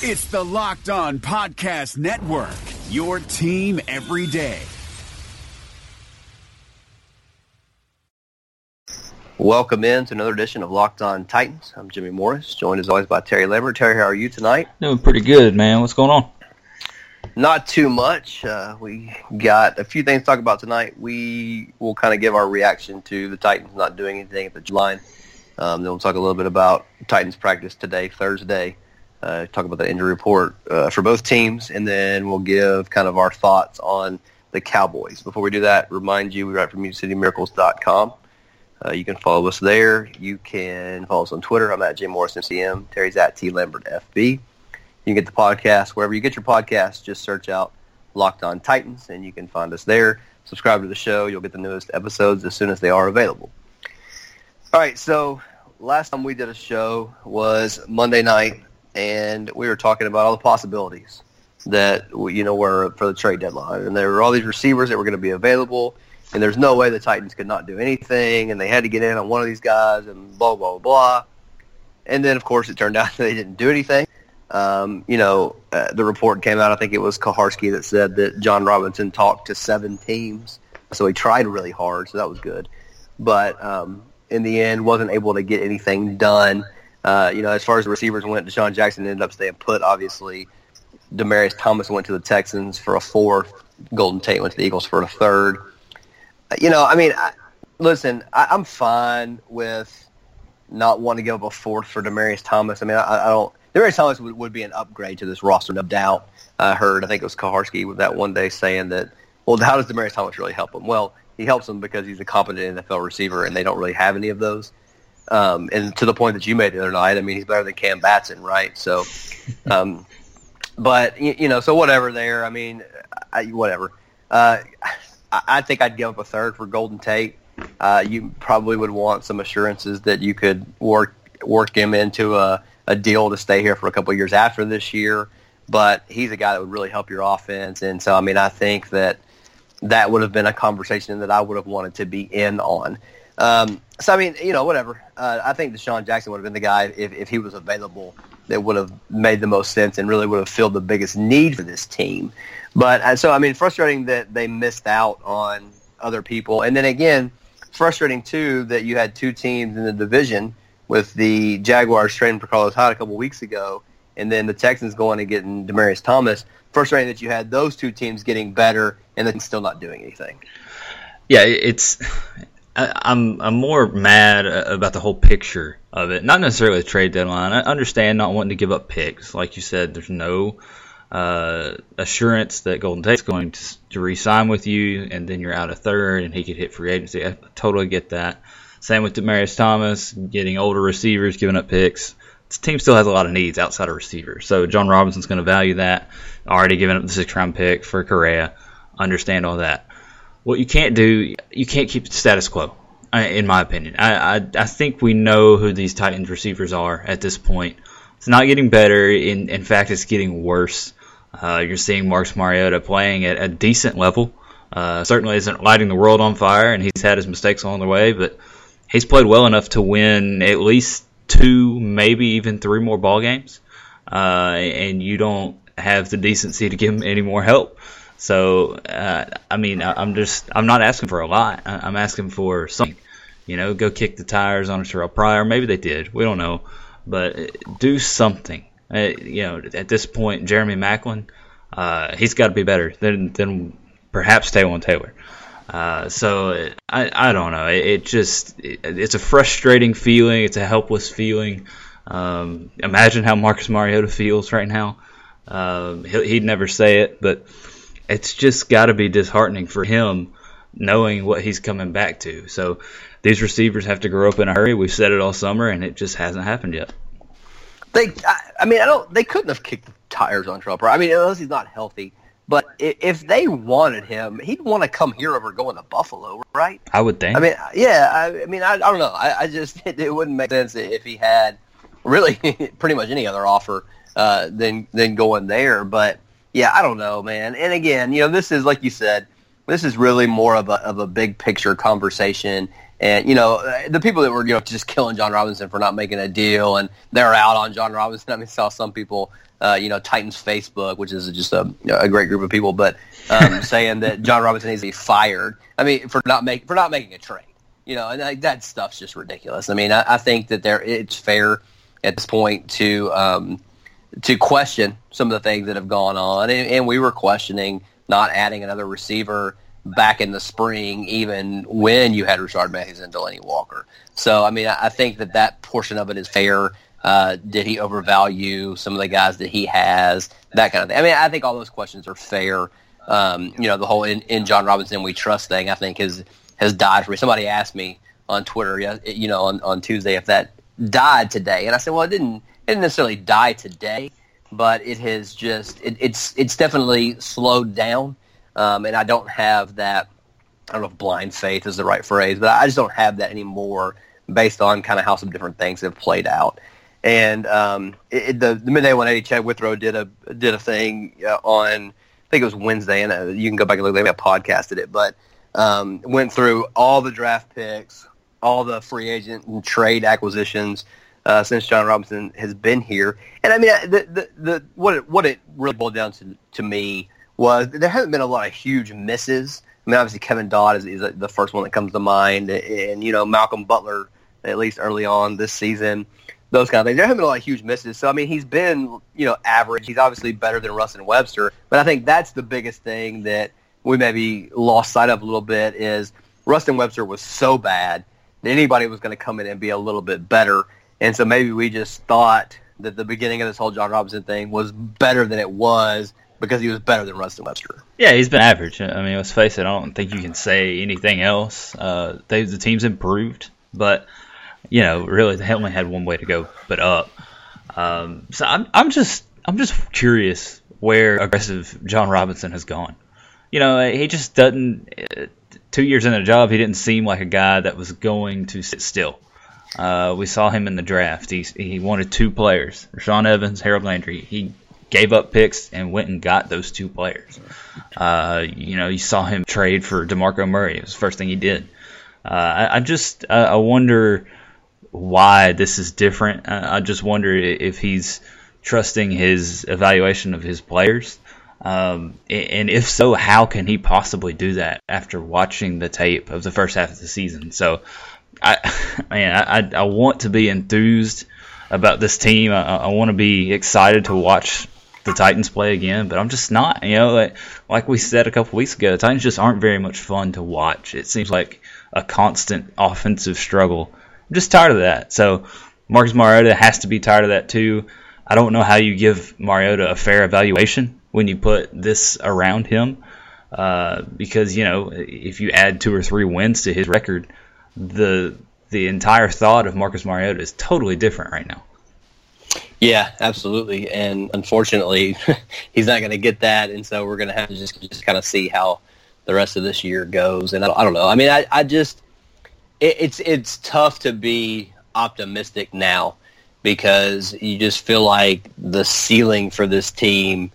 It's the Locked On Podcast Network, your team every day. Welcome in to another edition of Locked On Titans. I'm Jimmy Morris, joined as always by Terry Lambert. Terry, how are you tonight? Doing pretty good, man. What's going on? Not too much. Uh, we got a few things to talk about tonight. We will kind of give our reaction to the Titans not doing anything at the line. Um, then we'll talk a little bit about Titans practice today, Thursday. Uh, talk about the injury report uh, for both teams, and then we'll give kind of our thoughts on the Cowboys. Before we do that, remind you we write from MusicCityMiracles.com. Uh, you can follow us there. You can follow us on Twitter. I'm at JMorrisMCM. Terry's at T Lambert FB. You can get the podcast wherever you get your podcast. Just search out Locked On Titans, and you can find us there. Subscribe to the show. You'll get the newest episodes as soon as they are available. All right, so last time we did a show was Monday night, and we were talking about all the possibilities that you know were for the trade deadline, and there were all these receivers that were going to be available, and there's no way the Titans could not do anything, and they had to get in on one of these guys, and blah blah blah. And then, of course, it turned out they didn't do anything. Um, you know, uh, the report came out. I think it was Kuharsky that said that Jon Robinson talked to seven teams, so he tried really hard. So that was good, but um, in the end, wasn't able to get anything done. Uh, you know, as far as the receivers went, DeSean Jackson ended up staying put. Obviously, Demaryius Thomas went to the Texans for a fourth. Golden Tate went to the Eagles for a third. Uh, you know, I mean, I, listen, I, I'm fine with not wanting to give up a fourth for Demaryius Thomas. I mean, I, I don't. Demaryius Thomas would, would be an upgrade to this roster, no doubt. I heard, I think it was Kuharsky with that one day saying that, well, how does Demaryius Thomas really help him? Well, he helps them because he's a competent NFL receiver, and they don't really have any of those. Um, and to the point that you made the other night, I mean, he's better than Cam Batson, right? So, um, but you, you, know, so whatever there. I mean, I, whatever. Uh, I, I think I'd give up a third for Golden Tate. Uh, you probably would want some assurances that you could work work him into a, a deal to stay here for a couple of years after this year. But he's a guy that would really help your offense, and so I mean, I think that that would have been a conversation that I would have wanted to be in on. Um, so I mean, you know, whatever. Uh, I think DeSean Jackson would have been the guy if, if he was available that would have made the most sense and really would have filled the biggest need for this team. But uh, so I mean, frustrating that they missed out on other people, and then again, frustrating too that you had two teams in the division with the Jaguars trading for Carlos Hyde a couple weeks ago, and then the Texans going and getting Demaryius Thomas. Frustrating that you had those two teams getting better and then still not doing anything. Yeah, it's. I, am I'm more mad about the whole picture of it. Not necessarily the trade deadline. I understand not wanting to give up picks. Like you said, there's no uh, assurance that Golden Tate's going to, to re-sign with you, and then you're out a third, and he could hit free agency. I totally get that. Same with Demaryius Thomas, getting older receivers, giving up picks. This team still has a lot of needs outside of receivers, so Jon Robinson's going to value that. Already giving up the six-round pick for Correa understand all that. What you can't do, you can't keep the status quo, in my opinion. I, I, I think we know who these Titans receivers are at this point. It's not getting better. In, in fact, it's getting worse. Uh, you're seeing Marcus Mariota playing at a decent level. Uh, certainly isn't lighting the world on fire, and he's had his mistakes along the way, but he's played well enough to win at least two, maybe even three more ball games. Uh, and you don't have the decency to give him any more help. So, uh, I mean, I'm just, I'm not asking for a lot. I'm asking for something. You know, go kick the tires on a Terrell Pryor. Maybe they did. We don't know. But uh, do something. Uh, you know, at this point, Jeremy Maclin, uh, he's got to be better than, than perhaps Taywan Taylor. Uh, so I, I don't know. It, it just it, it's a frustrating feeling. It's a helpless feeling. Um, imagine how Marcus Mariota feels right now. Um, he'd never say it, but it's just got to be disheartening for him knowing what he's coming back to. So these receivers have to grow up in a hurry. We've said it all summer, and it just hasn't happened yet. They, I, I mean, I don't. They couldn't have kicked the tires on Trump. I mean, unless he's not healthy. But if they wanted him, he'd want to come here over going to Buffalo, right? I would think. I mean, yeah. I, I mean, I, I, don't know. I, I just it, it, wouldn't make sense if he had really pretty much any other offer uh, than than going there. But yeah, I don't know, man. And again, you know, this is like you said, this is really more of a of a big picture conversation. And you know, the people that were you know just killing Jon Robinson for not making a deal, and they're out on Jon Robinson. I mean, saw some people, uh, you know, Titans Facebook, which is just a, a great group of people, but um, saying that Jon Robinson needs to be fired. I mean, for not make for not making a trade. You know, and like, that stuff's just ridiculous. I mean, I, I think that there it's fair at this point to um, to question some of the things that have gone on, and, and we were questioning not adding another receiver back in the spring, even when you had Rishard Matthews and Delanie Walker. So, I mean, I think that that portion of it is fair. Uh, did he overvalue some of the guys that he has? That kind of thing. I mean, I think all those questions are fair. Um, you know, the whole in, in Jon Robinson we trust thing, I think, has has died for me. Somebody asked me on Twitter, you know, on, on Tuesday if that died today, and I said, well, it didn't. It didn't necessarily die today, but it has just it, it's it's definitely slowed down. Um, and I don't have that. I don't know if blind faith is the right phrase, but I just don't have that anymore based on kind of how some different things have played out. And um, it, the, the midday 180 Chad Withrow did a did a thing uh, on I think it was Wednesday, and uh, you can go back and look. Maybe I podcasted it, but um, went through all the draft picks, all the free agent and trade acquisitions uh, since Jon Robinson has been here. And I mean, the the, the what it, what it really boiled down to to me was there haven't been a lot of huge misses. I mean, obviously Kevin Dodd is, is the first one that comes to mind, and you know Malcolm Butler at least early on this season, those kind of things. There haven't been a lot of huge misses. So I mean, he's been you know average. He's obviously better than Ruston Webster, but I think that's the biggest thing that we maybe lost sight of a little bit is Ruston Webster was so bad that anybody was going to come in and be a little bit better, and so maybe we just thought that the beginning of this whole Jon Robinson thing was better than it was because he was better than Ruston Webster. Yeah, he's been average. I mean, let's face it. I don't think you can say anything else. Uh, they, the team's improved, but you know, really, they only had one way to go, but up. Um, so I'm, I'm just, I'm just curious where aggressive Jon Robinson has gone. You know, he just doesn't. Uh, two years in a job, he didn't seem like a guy that was going to sit still. Uh, we saw him in the draft. He he wanted two players: Rashaan Evans, Harold Landry. He gave up picks and went and got those two players. Uh, you know, you saw him trade for Demarco Murray. It was the first thing he did. Uh, I, I, just I wonder why this is different. I just wonder if he's trusting his evaluation of his players. Um, and if so, how can he possibly do that after watching the tape of the first half of the season? So, I man, I, I want to be enthused about this team. I, I want to be excited to watch the Titans play again, but I'm just not. You know, like, like we said a couple weeks ago, the Titans just aren't very much fun to watch. It seems like a constant offensive struggle. I'm just tired of that. So Marcus Mariota has to be tired of that too. I don't know how you give Mariota a fair evaluation when you put this around him, uh, because you know if you add two or three wins to his record, the the entire thought of Marcus Mariota is totally different right now. Yeah, absolutely. And unfortunately, he's not going to get that, and so we're going to have to just just kind of see how the rest of this year goes. And I, I don't know. I mean, I, I just it, it's it's tough to be optimistic now because you just feel like the ceiling for this team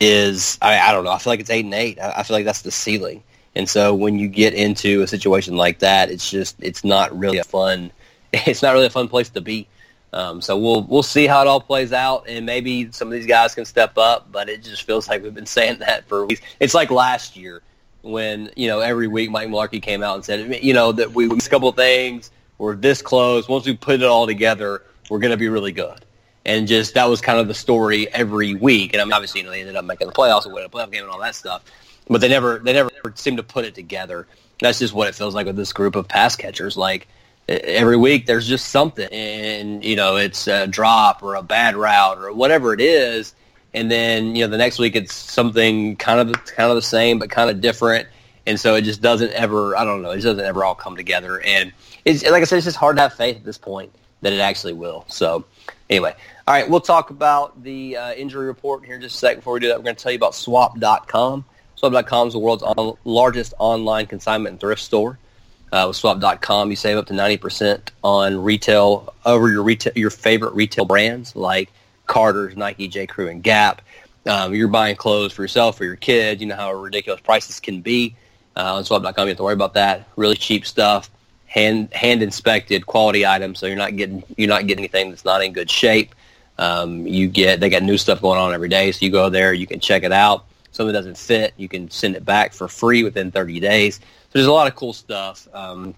is I, I don't know. I feel like it's eight and eight. I, I feel like that's the ceiling. And so when you get into a situation like that, it's just it's not really a fun. It's not really a fun place to be. Um, so we'll we'll see how it all plays out, and maybe some of these guys can step up. But it just feels like we've been saying that for weeks. It's like last year when you know every week Mike Mularkey came out and said, you know, that we missed a couple things. We're this close. Once we put it all together, we're going to be really good. And just that was kind of the story every week. And I mean, obviously, you know, they ended up making the playoffs and winning a playoff game and all that stuff. But they never they never seemed to put it together. That's just what it feels like with this group of pass catchers. Like every week there's just something and you know it's a drop or a bad route or whatever it is and then you know the next week it's something kind of kind of the same but kind of different and so it just doesn't ever i don't know it just doesn't ever all come together and it's like i said it's just hard to have faith at this point that it actually will so anyway all right we'll talk about the uh, injury report here in just a second before we do that we're going to tell you about swap.com swap.com is the world's on, largest online consignment and thrift store uh, with swap.com, you save up to 90% on retail over your retail, your favorite retail brands like Carter's, Nike, J. Crew, and Gap. Um, you're buying clothes for yourself or your kids. You know how ridiculous prices can be. Uh, on swap.com, you have to worry about that. Really cheap stuff. hand hand inspected quality items, so you're not getting you're not getting anything that's not in good shape. Um, you get they got new stuff going on every day, so you go there, you can check it out. If something doesn't fit, you can send it back for free within 30 days. So there's a lot of cool stuff um,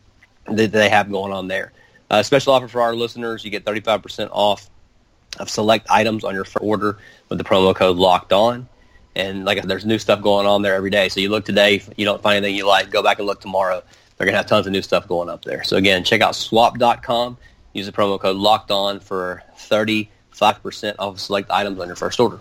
that they have going on there. Uh, special offer for our listeners: you get 35% off of select items on your order with the promo code Locked On. And like there's new stuff going on there every day. So you look today, you don't find anything you like, go back and look tomorrow. They're going to have tons of new stuff going up there. So again, check out swap.com. Use the promo code locked on for 35% off select items on your first order.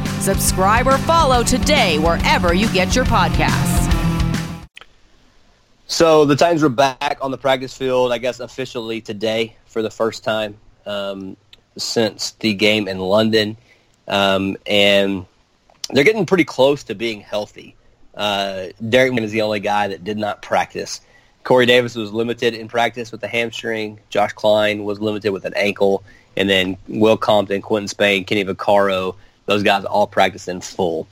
Subscribe or follow today wherever you get your podcasts. So the Titans were back on the practice field, I guess, officially today for the first time um, since the game in London. Um, and they're getting pretty close to being healthy. Uh, Derrick is the only guy that did not practice. Corey Davis was limited in practice with a hamstring. Josh Kline was limited with an ankle. And then Will Compton, Quinton Spain, Kenny Vaccaro, those guys all practiced in full.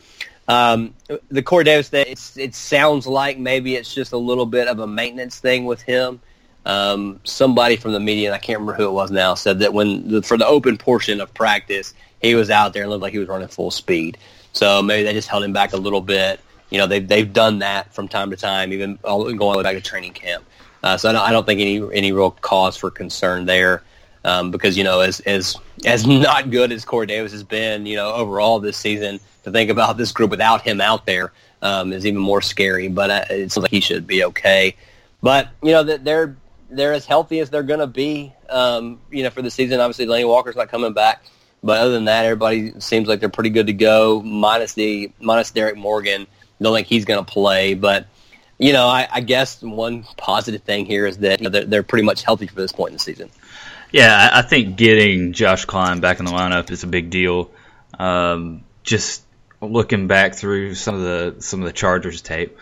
Um, the Corey Davis thing, it sounds like maybe it's just a little bit of a maintenance thing with him. Um, somebody from the media, and I can't remember who it was now, said that when the, for the open portion of practice, he was out there and looked like he was running full speed. So maybe they just held him back a little bit you know they've they've done that from time to time, even going all the way back to training camp. Uh, so I don't, I don't think any any real cause for concern there, um, because you know as as as not good as Corey Davis has been, you know overall this season, to think about this group without him out there um, is even more scary. But uh, it seems like he should be okay. But you know that they're they're as healthy as they're going to be, um, you know, for the season. Obviously, Laney Walker's not coming back, but other than that, everybody seems like they're pretty good to go, minus the minus Derrick Morgan don't think he's going to play. But you know, I, I, guess one positive thing here is that you know, they're, they're, pretty much healthy for this point in the season. Yeah, I think getting Josh Kline back in the lineup is a big deal. Um, just looking back through some of the some of the Chargers tape,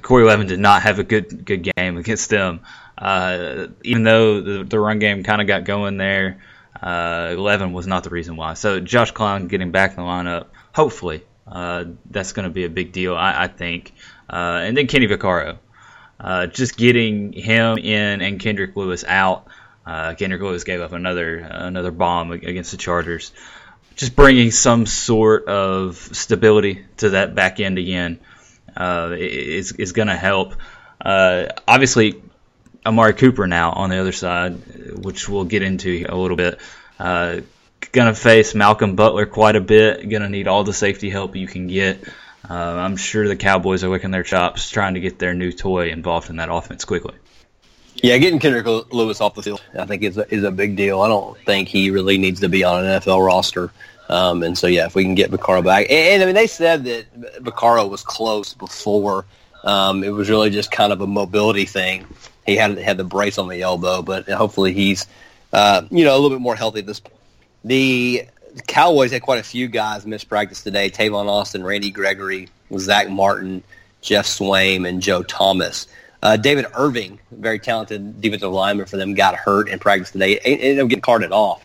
Corey Levin did not have a good good game against them. Uh, even though the, the run game kind of got going there, uh, Levin was not the reason why. So Josh Kline getting back in the lineup, hopefully, uh, that's going to be a big deal, I, I think. Uh, and then Kenny Vaccaro. Uh, just getting him in and Kendrick Lewis out. Uh, Kendrick Lewis gave up another another bomb against the Chargers. Just bringing some sort of stability to that back end again uh, is is going to help. Uh, obviously, Amari Cooper now on the other side, which we'll get into a little bit. Uh, going to face Malcolm Butler quite a bit. Going to need all the safety help you can get. Uh, I'm sure the Cowboys are licking their chops trying to get their new toy involved in that offense quickly. Yeah, getting Kendrick Lewis off the field, I think is a, is a big deal. I don't think he really needs to be on an NFL roster. Um, and so, yeah, if we can get Vaccaro back, and, and I mean, they said that Vaccaro was close before. Um, it was really just kind of a mobility thing. He had had the brace on the elbow, but hopefully he's, uh, you know, a little bit more healthy at this point. The Cowboys had quite a few guys miss practice today. Tavon Austin, Randy Gregory, Zack Martin, Geoff Swaim, and Joe Thomas. Uh, David Irving, very talented defensive lineman for them, got hurt in practice today. Ended up getting carted off.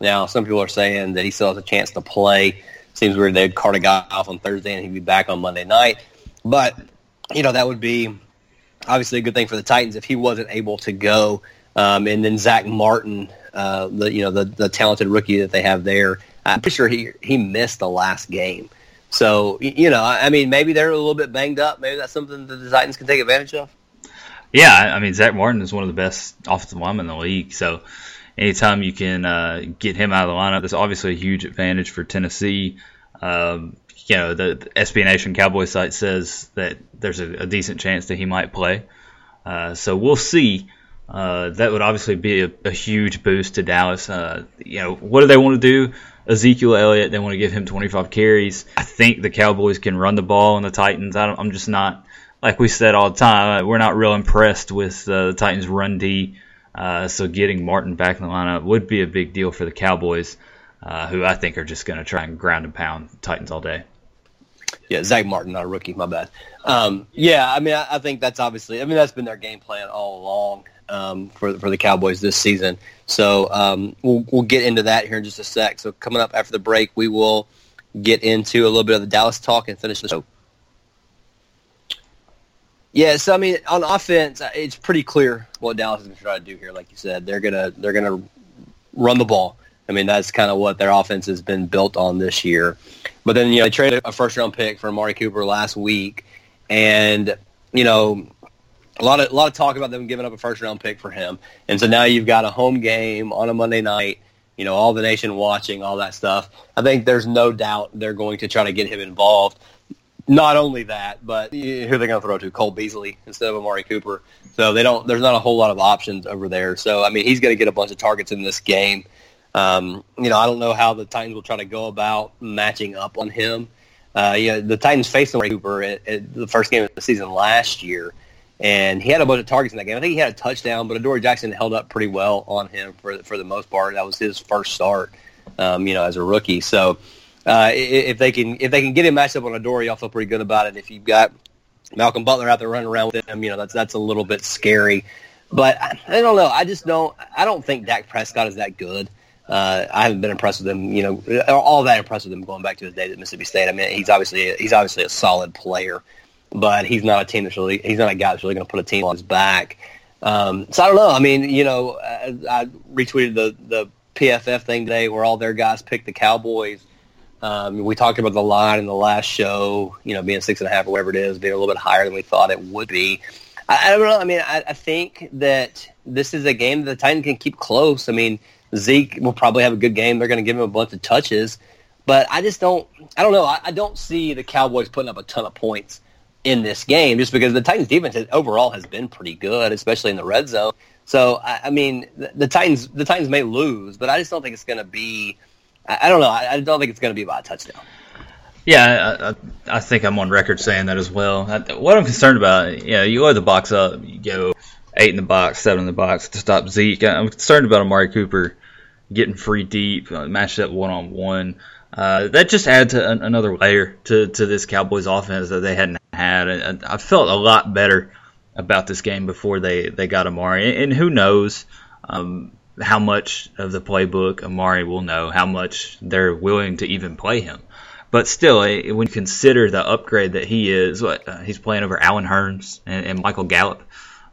Now, some people are saying that he still has a chance to play. Seems weird they'd cart a guy off on Thursday and he'd be back on Monday night. But, you know, that would be obviously a good thing for the Titans if he wasn't able to go. Um, and then Zack Martin, uh, the you know the the talented rookie that they have there. I'm pretty sure he he missed the last game. So you know, I mean, maybe they're a little bit banged up. Maybe that's something that the Titans can take advantage of. Yeah, I mean, Zack Martin is one of the best offensive linemen in the league. So anytime you can uh, get him out of the lineup, that's obviously a huge advantage for Tennessee. Um, you know, the, the SB Nation Cowboy site says that there's a, a decent chance that he might play. Uh, so we'll see. Uh, that would obviously be a, a huge boost to Dallas. Uh, you know, what do they want to do? Ezekiel Elliott, they want to give him 25 carries. I think the Cowboys can run the ball, and the Titans, I am just not, like we said all the time, uh, we're not real impressed with uh, the Titans' run D. Uh, so getting Martin back in the lineup would be a big deal for the Cowboys, uh, who I think are just going to try and ground and pound Titans all day. Yeah, Zack Martin, not a rookie. My bad. Um, yeah, I mean, I, I, think that's obviously. I mean, that's been their game plan all along um, for for the Cowboys this season. So um, we'll we'll get into that here in just a sec. So coming up after the break, we will get into a little bit of the Dallas talk and finish the show. Yeah, so I mean, on offense, uh, it's pretty clear what Dallas is going to try to do here. Like you said, they're gonna they're gonna run the ball. I mean, that's kind of what their offense has been built on this year. But then you know they traded a first round pick for Amari Cooper last week, and you know a lot of a lot of talk about them giving up a first round pick for him. And so now you've got a home game on a Monday night. You know, all the nation watching, all that stuff. I think there's no doubt they're going to try to get him involved. Not only that, but who are they going to throw to? Cole Beasley instead of Amari Cooper. So they don't. There's not a whole lot of options over there. So I mean, he's going to get a bunch of targets in this game. Um, you know, I don't know how the Titans will try to go about matching up on him. Uh, yeah, the Titans faced Amari Cooper at, at the first game of the season last year, and he had a bunch of targets in that game. I think he had a touchdown, but Adoree Jackson held up pretty well on him for for the most part. That was his first start, um, you know, as a rookie. So uh, if they can if they can get him matched up on Adoree, I'll feel pretty good about it. If you've got Malcolm Butler out there running around with him, you know, that's that's a little bit scary. But I, I don't know. I just don't. I don't think Dak Prescott is that good. Uh, I haven't been impressed with him, you know, all that impressed with him going back to his days at Mississippi State. I mean, he's obviously he's obviously a solid player but he's not a team that's really he's not a guy that's really going to put a team on his back. Um, so I don't know. I mean, you know, I, I retweeted the the PFF thing today where all their guys picked the Cowboys. Um, we talked about the line in the last show, you know, being six and a half or whatever it is, being a little bit higher than we thought it would be. I, I don't know. I mean, I, I think that this is a game that the Titans can keep close. I mean, Zeke will probably have a good game. They're going to give him a bunch of touches, but I just don't. I don't know. I, I don't see the Cowboys putting up a ton of points in this game, just because the Titans' defense has, overall has been pretty good, especially in the red zone. So I, I mean, the, the, Titans the Titans may lose, but I just don't think it's going to be. I, I, don't know. I, I don't think it's going to be about a touchdown. Yeah, I, I, think I'm on record saying that as well. what I'm concerned about, you know, you load the box up, you go eight in the box, seven in the box to stop Zeke. I'm concerned about Amari Cooper getting free deep, uh, matched up one on one. That just adds an, another layer to, to this Cowboys offense that they hadn't had. And I felt a lot better about this game before they, they got Amari. And who knows um, how much of the playbook Amari will know, how much they're willing to even play him. But still, eh, when you consider the upgrade that he is, what uh, he's playing over Allen Hurns and, and Michael Gallup,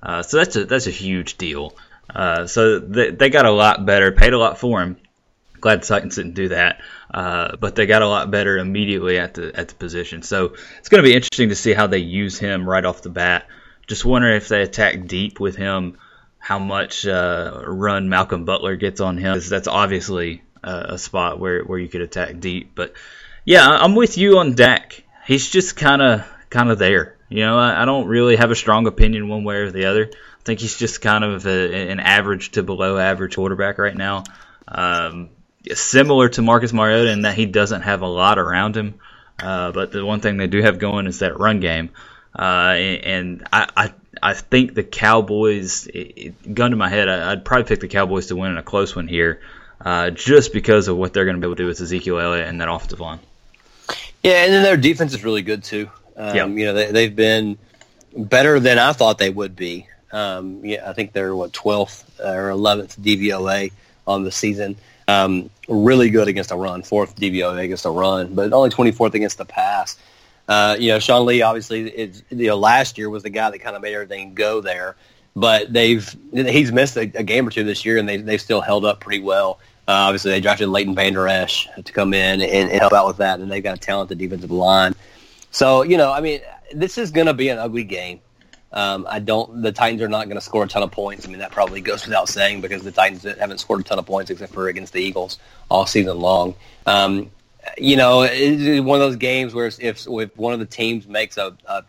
uh, so that's a that's a huge deal. Uh, so they, they got a lot better, paid a lot for him. Glad the Titans didn't do that. Uh, but they got a lot better immediately at the at the position. So it's going to be interesting to see how they use him right off the bat. Just wondering if they attack deep with him, how much uh, run Malcolm Butler gets on him. That's obviously a spot where, where you could attack deep. But yeah, I'm with you on Dak. He's just kind of kind of there. You know, I, I, don't really have a strong opinion one way or the other. I think he's just kind of a, an average to below average quarterback right now. Um, similar to Marcus Mariota in that he doesn't have a lot around him. Uh, but the one thing they do have going is that run game. Uh, and I, I, I think the Cowboys, it, gun to my head, I, would probably pick the Cowboys to win in a close one here, uh, just because of what they're going to be able to do with Ezekiel Elliott and that offensive line. Yeah, and then their defense is really good too. Um, yeah. You know, they, they've been better than I thought they would be. Um, yeah, I think they're what 12th or 11th DVOA on the season. Um, really good against a run, fourth DVOA against a run, but only 24th against the pass. Uh, you know, Sean Lee obviously, is, you know, last year was the guy that kind of made everything go there. But they've he's missed a, a game or two this year, and they they've still held up pretty well. Uh, obviously, they drafted Leighton Vander Esch to come in and, and, help out with that, and they've got a talented defensive line. So, you know, I mean, this is going to be an ugly game. Um, I don't. The Titans are not going to score a ton of points. I mean, that probably goes without saying because the Titans haven't scored a ton of points except for against the Eagles all season long. Um, you know, it's one of those games where if, if one of the teams makes a, a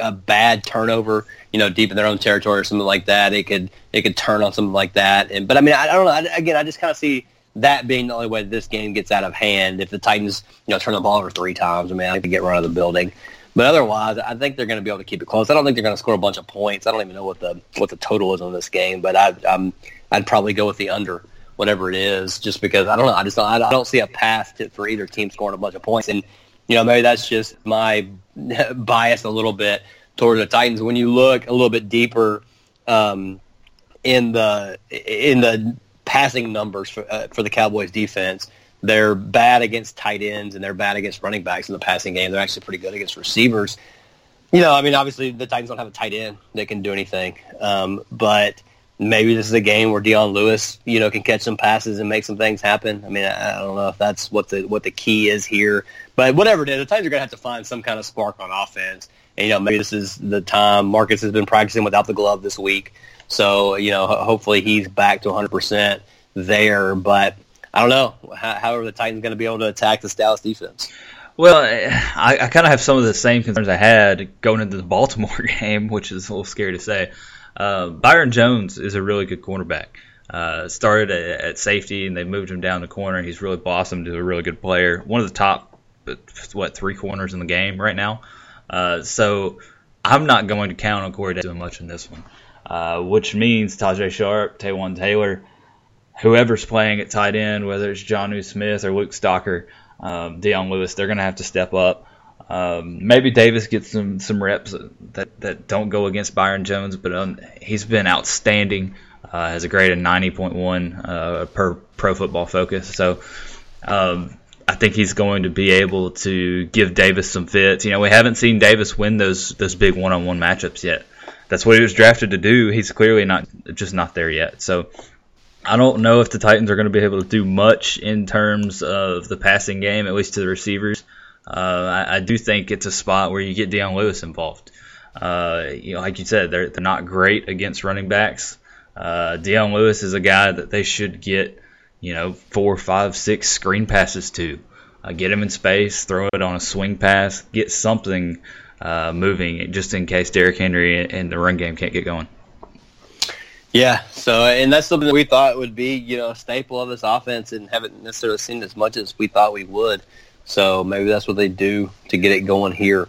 a bad turnover, you know, deep in their own territory or something like that, it could it could turn on something like that. And but I mean, I, I don't know. I, again, I just kind of see that being the only way this game gets out of hand. If the Titans, you know, turn the ball over three times, I mean, I could get run out of the building. But otherwise, I think they're going to be able to keep it close. I don't think they're going to score a bunch of points. I don't even know what the what the total is on this game, but I, I'm I'd probably go with the under, whatever it is, just because I don't know. I just don't, I don't see a path to, for either team scoring a bunch of points, and you know maybe that's just my bias a little bit towards the Titans. When you look a little bit deeper um, in the in the passing numbers for, uh, for the Cowboys defense, they're bad against tight ends and they're bad against running backs in the passing game. They're actually pretty good against receivers. You know, I mean, obviously the Titans don't have a tight end that can do anything, um, but maybe this is a game where Dion Lewis, you know, can catch some passes and make some things happen. I mean, I, I don't know if that's what the what the key is here, but whatever it is, the Titans are going to have to find some kind of spark on offense. And you know, maybe this is the time. Marcus has been practicing without the glove this week, so you know, hopefully he's back to 100 percent there. But I don't know. How, are the Titans going to be able to attack this Dallas defense? Well, I, I kind of have some of the same concerns I had going into the Baltimore game, which is a little scary to say. Uh, Byron Jones is a really good cornerback. Uh, started at, at, safety and they moved him down the corner. He's really blossomed to a really good player. One of the top, what, three corners in the game right now. Uh, so I'm not going to count on Corey doing much in this one, uh, which means Tajaé Sharpe, Taywan Taylor, whoever's playing at tight end, whether it's Jonnu Smith or Luke Stocker, um, Dion Lewis, they're going to have to step up. Um, maybe Davis gets some some reps that, that don't go against Byron Jones, but um, he's been outstanding. Uh, has a grade of 90.1 uh, per Pro Football Focus. So um, I think he's going to be able to give Davis some fits. You know, we haven't seen Davis win those those big one-on-one matchups yet. That's what he was drafted to do. He's clearly not just not there yet. So I don't know if the Titans are going to be able to do much in terms of the passing game, at least to the receivers. Uh, I, I, do think it's a spot where you get Dion Lewis involved. Uh, you know, like you said, they're they're not great against running backs. Uh, Dion Lewis is a guy that they should get, you know, four, five, six screen passes to. Uh, get him in space, throw it on a swing pass, get something uh, moving, just in case Derrick Henry and the run game can't get going. Yeah, so and that's something that we thought would be, you know, a staple of this offense, and haven't necessarily seen as much as we thought we would. So maybe that's what they do to get it going here.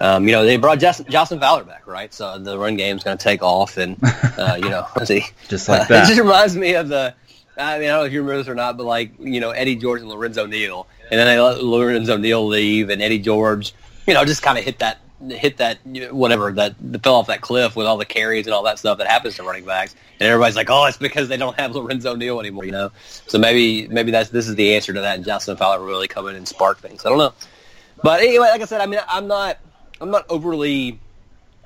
Um, you know, they brought Jalston Fowler back, right? So the run game's going to take off, and uh, you know, see, just like that. it just reminds me of the. I mean, I don't know if you remember this or not, but like you know, Eddie George and Lorenzo Neal, and then they let Lorenzo Neal leave, and Eddie George, you know, just kind of hit that hit that whatever that fell off that cliff with all the carries and all that stuff that happens to running backs, and everybody's like, "Oh, it's because they don't have Lorenzo Neal anymore," you know. So maybe maybe that's this is the answer to that, and Jalston Fowler really come in and spark things. I don't know, but anyway, like I said, I mean, I'm not I'm not overly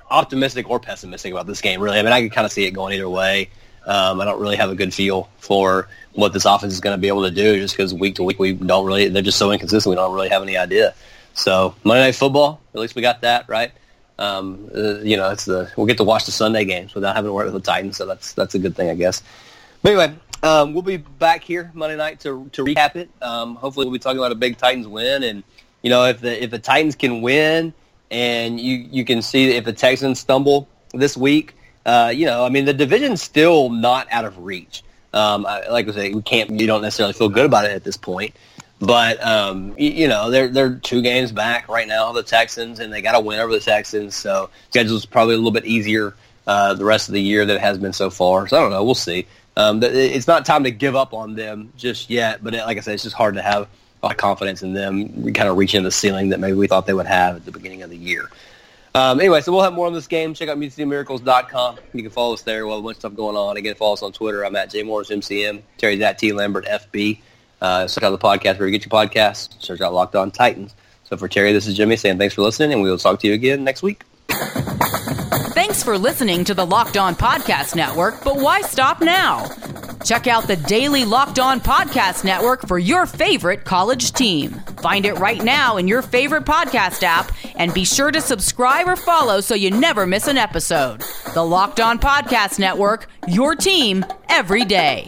optimistic or pessimistic about this game. Really, I mean, I can kind of see it going either way. Um, I don't really have a good feel for what this offense is going to be able to do, just because week to week we don't really they're just so inconsistent. We don't really have any idea. So Monday Night Football, at least we got that right. Um, uh, you know, it's the we'll get to watch the Sunday games without having to work with the Titans, so that's that's a good thing, I guess. But anyway, um, we'll be back here Monday night to to recap it. Um, hopefully, we'll be talking about a big Titans win, and you know, if the if the Titans can win, and you you can see if the Texans stumble this week, uh, you know, I mean, the division's still not out of reach. Um, I, like I say, we can't, you don't necessarily feel good about it at this point. But um, you, know they're they're two games back right now, the Texans, and they got to win over the Texans. So schedule's probably a little bit easier uh, the rest of the year than it has been so far. So I don't know, we'll see. Um, it's not time to give up on them just yet, but it, like I said, it's just hard to have a lot of confidence in them kind of reaching the ceiling that maybe we thought they would have at the beginning of the year. Um, anyway, so we'll have more on this game. Check out MusicCityMiracles.com. You can follow us there. We'll have a bunch of stuff going on. Again, follow us on Twitter. I'm at JMorrisMCM. Terry's at T Lambert FB. Uh, search out the podcast where you get your podcasts. Search out Locked On Titans. So for Terry, this is Jimmy saying thanks for listening, and we will talk to you again next week. Thanks for listening to the Locked On Podcast Network, but why stop now? Check out the daily Locked On Podcast Network for your favorite college team. Find it right now in your favorite podcast app and be sure to subscribe or follow so you never miss an episode. The Locked On Podcast Network, your team every day.